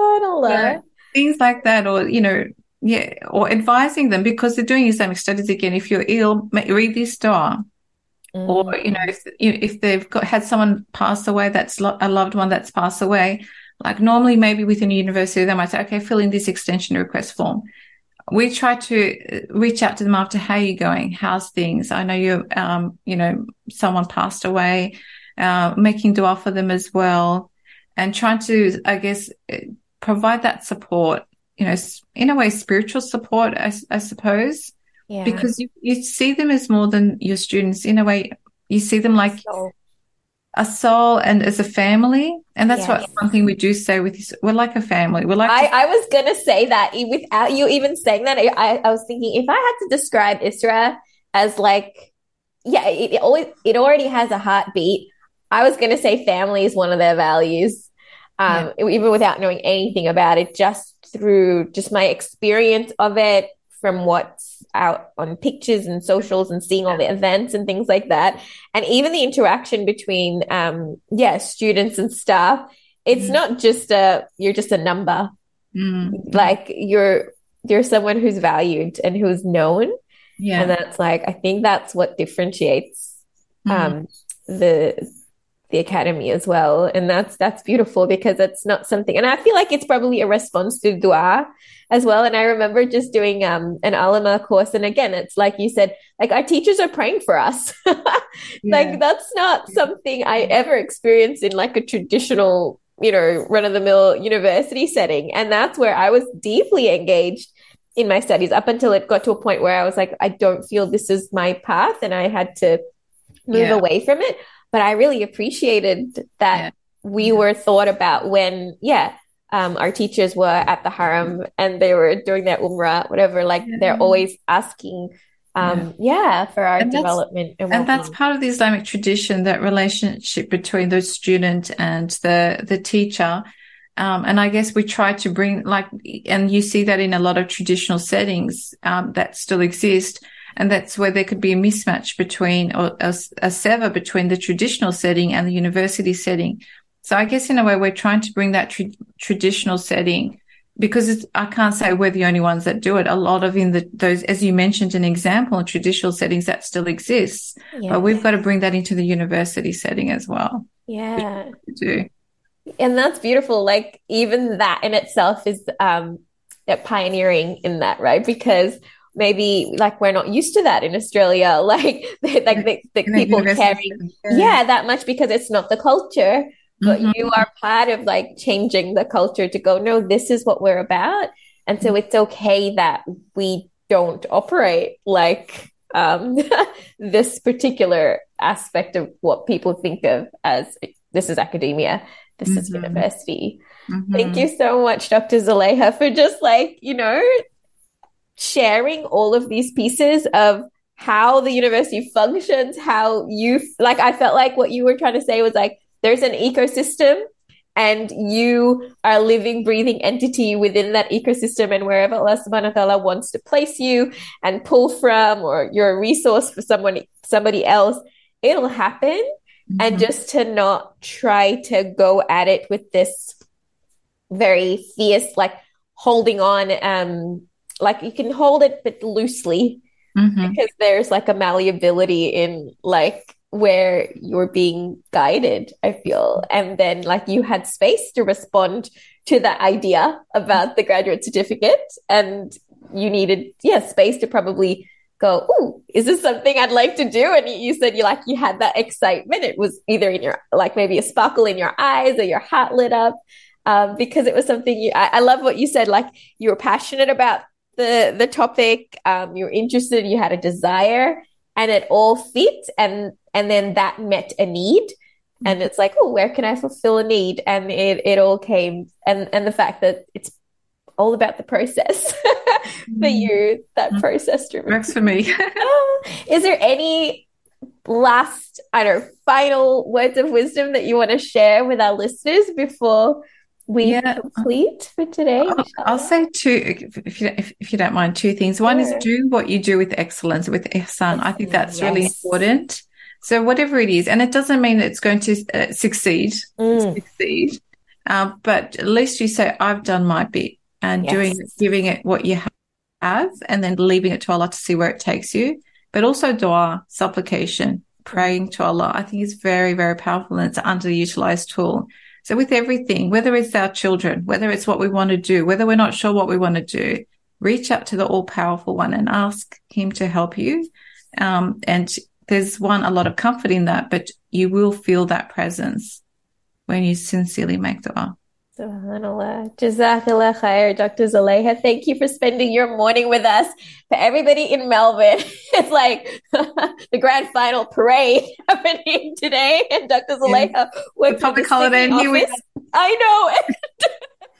SubhanAllah. Things like that, or, you know, yeah, or advising them because they're doing Islamic studies again. If you're ill, read this dua. Mm. Or you know, if if they've got had someone pass away, that's lo- a loved one that's passed away. Like normally, maybe within a university, they might say, "Okay, fill in this extension request form." We try to uh, reach out to them after, "How are you going? How's things?" I know you, um, you know, someone passed away. Uh, making dua for them as well, and trying to, I guess, uh, provide that support you know, in a way, spiritual support, I, I suppose. Yeah. Because you, you see them as more than your students. In a way, you see them like soul. a soul and as a family. And that's yes. what one thing we do say with this. We're like a family. We're like. I, I was going to say that without you even saying that. I, I was thinking if I had to describe ISRA as like, yeah, it, it always, it already has a heartbeat. I was going to say family is one of their values. Um, yeah. even without knowing anything about it, just through just my experience of it from what's out on pictures and socials and seeing all the events and things like that. And even the interaction between, um, yeah, students and staff. It's mm. not just a, you're just a number. Mm. Like you're, you're someone who's valued and who's known. Yeah. And that's like, I think that's what differentiates, mm. um, the, the academy as well. And that's that's beautiful because it's not something and i feel like it's probably a response to dua as well. And i remember just doing um, an alama course. And again it's like you said like our teachers are praying for us. Like that's not something i ever experienced in like a traditional you know run of the mill university setting. And that's where i was deeply engaged in my studies up until it got to a point where i was like i don't feel this is my path and i had to move yeah. away from it but I really appreciated that yeah. we yeah. were thought about when, yeah, um, our teachers were at the haram and they were doing their umrah, whatever. Like yeah. they're always asking, um, yeah, for our and development. And, and that's part of the Islamic tradition, that relationship between the student and the the teacher. Um, and I guess we try to bring like, and you see that in a lot of traditional settings um, that still exist and that's where there could be a mismatch between or a, a sever between the traditional setting and the university setting. So I guess in a way, we're trying to bring that tra- traditional setting because I can't say we're the only ones that do it. A lot of in the those, as you mentioned, an example in traditional settings that still exists, yeah. but we've got to bring that into the university setting as well. Yeah, do. And that's beautiful. Like even that in itself is um, pioneering in that, right? Because maybe like we're not used to that in Australia, like like the, the people caring, yeah, that much because it's not the culture. But mm-hmm. you are part of like changing the culture to go, no, this is what we're about, and so it's okay that we don't operate like um, this particular aspect of what people think of as this is academia this mm-hmm. university. Mm-hmm. Thank you so much, Dr. Zuleyha, for just like, you know, sharing all of these pieces of how the university functions, how you like I felt like what you were trying to say was like there's an ecosystem and you are a living, breathing entity within that ecosystem and wherever Allah subhanahu wa ta'ala wants to place you and pull from or you're a resource for someone somebody else, it'll happen. Mm-hmm. And just to not try to go at it with this very fierce, like holding on, um, like you can hold it but loosely mm-hmm. because there's like a malleability in like where you're being guided, I feel. And then like you had space to respond to that idea about the graduate certificate and you needed, yeah, space to probably go, oh, is this something I'd like to do? And you said you like, you had that excitement. It was either in your, like maybe a sparkle in your eyes or your heart lit up. Um, because it was something you, I, I love what you said, like you were passionate about the, the topic, um, you were interested, you had a desire and it all fit. And and then that met a need and it's like oh where can i fulfill a need and it, it all came and and the fact that it's all about the process for mm-hmm. you that mm-hmm. process driven works for me is there any last i don't know final words of wisdom that you want to share with our listeners before we yeah. complete for today? I'll, I'll, say two, if you, if, if, you don't mind, two things. One sure. is do what you do with excellence, with ihsan. I think that's yes. really important. So whatever it is, and it doesn't mean it's going to uh, succeed, mm. succeed, uh, but at least you say, I've done my bit and yes. doing, giving it what you have and then leaving it to Allah to see where it takes you. But also dua, supplication, praying to Allah, I think is very, very powerful and it's an underutilized tool. So with everything, whether it's our children, whether it's what we want to do, whether we're not sure what we want to do, reach out to the all powerful one and ask him to help you. Um, and there's one, a lot of comfort in that, but you will feel that presence when you sincerely make dua. SubhanAllah. Jazakallah khair, Dr. Zuleyha. Thank you for spending your morning with us. For everybody in Melbourne, it's like the grand final parade happening today. And Dr. Zuleyha yeah. worked public holiday here we I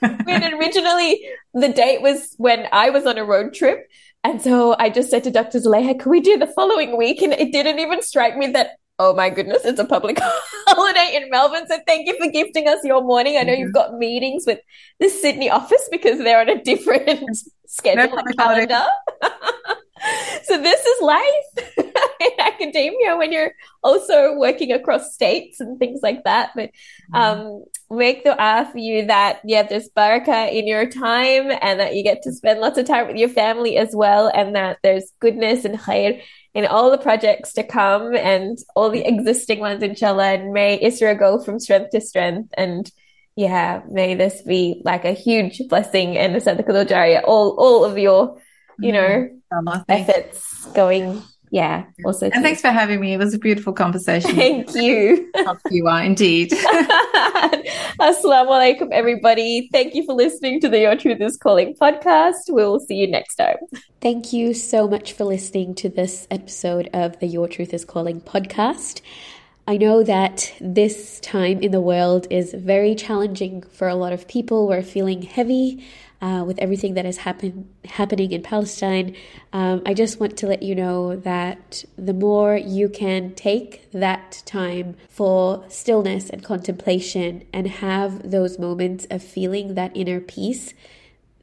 know. when originally the date was when I was on a road trip and so I just said to Dr. Zuleyha, can we do the following week? And it didn't even strike me that, oh my goodness, it's a public holiday in Melbourne. So thank you for gifting us your morning. I know mm-hmm. you've got meetings with the Sydney office because they're on a different schedule and calendar. so this is life in academia when you're also working across states and things like that. But mm-hmm. um, make dua for you that yeah, there's baraka in your time and that you get to spend lots of time with your family as well, and that there's goodness and khair in all the projects to come and all the existing ones, inshallah. And may ISRA go from strength to strength and yeah, may this be like a huge blessing and a sadaqah jariyah, all all of your, you mm-hmm. know, efforts going yeah, also. And thanks for having me. It was a beautiful conversation. Thank you. you are indeed. Assalamu alaikum, everybody. Thank you for listening to the Your Truth is Calling podcast. We'll see you next time. Thank you so much for listening to this episode of the Your Truth is Calling podcast. I know that this time in the world is very challenging for a lot of people. We're feeling heavy uh, with everything that is happen- happening in Palestine, um, I just want to let you know that the more you can take that time for stillness and contemplation and have those moments of feeling that inner peace,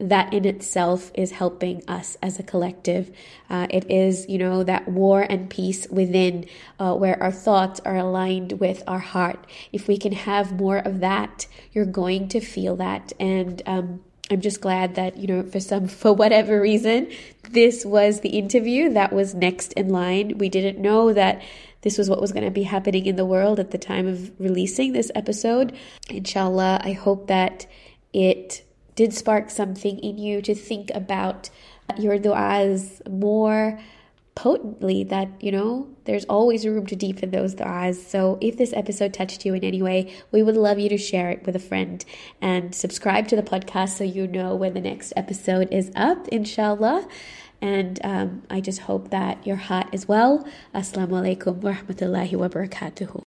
that in itself is helping us as a collective. Uh, it is, you know, that war and peace within uh, where our thoughts are aligned with our heart. If we can have more of that, you're going to feel that. And, um, I'm just glad that, you know, for some, for whatever reason, this was the interview that was next in line. We didn't know that this was what was going to be happening in the world at the time of releasing this episode. Inshallah, I hope that it did spark something in you to think about your du'as more potently that, you know, there's always room to deepen those du'as. So if this episode touched you in any way, we would love you to share it with a friend and subscribe to the podcast so you know when the next episode is up, inshallah. And um, I just hope that your heart is well. Assalamu alaikum wa rahmatullahi wa barakatuhu.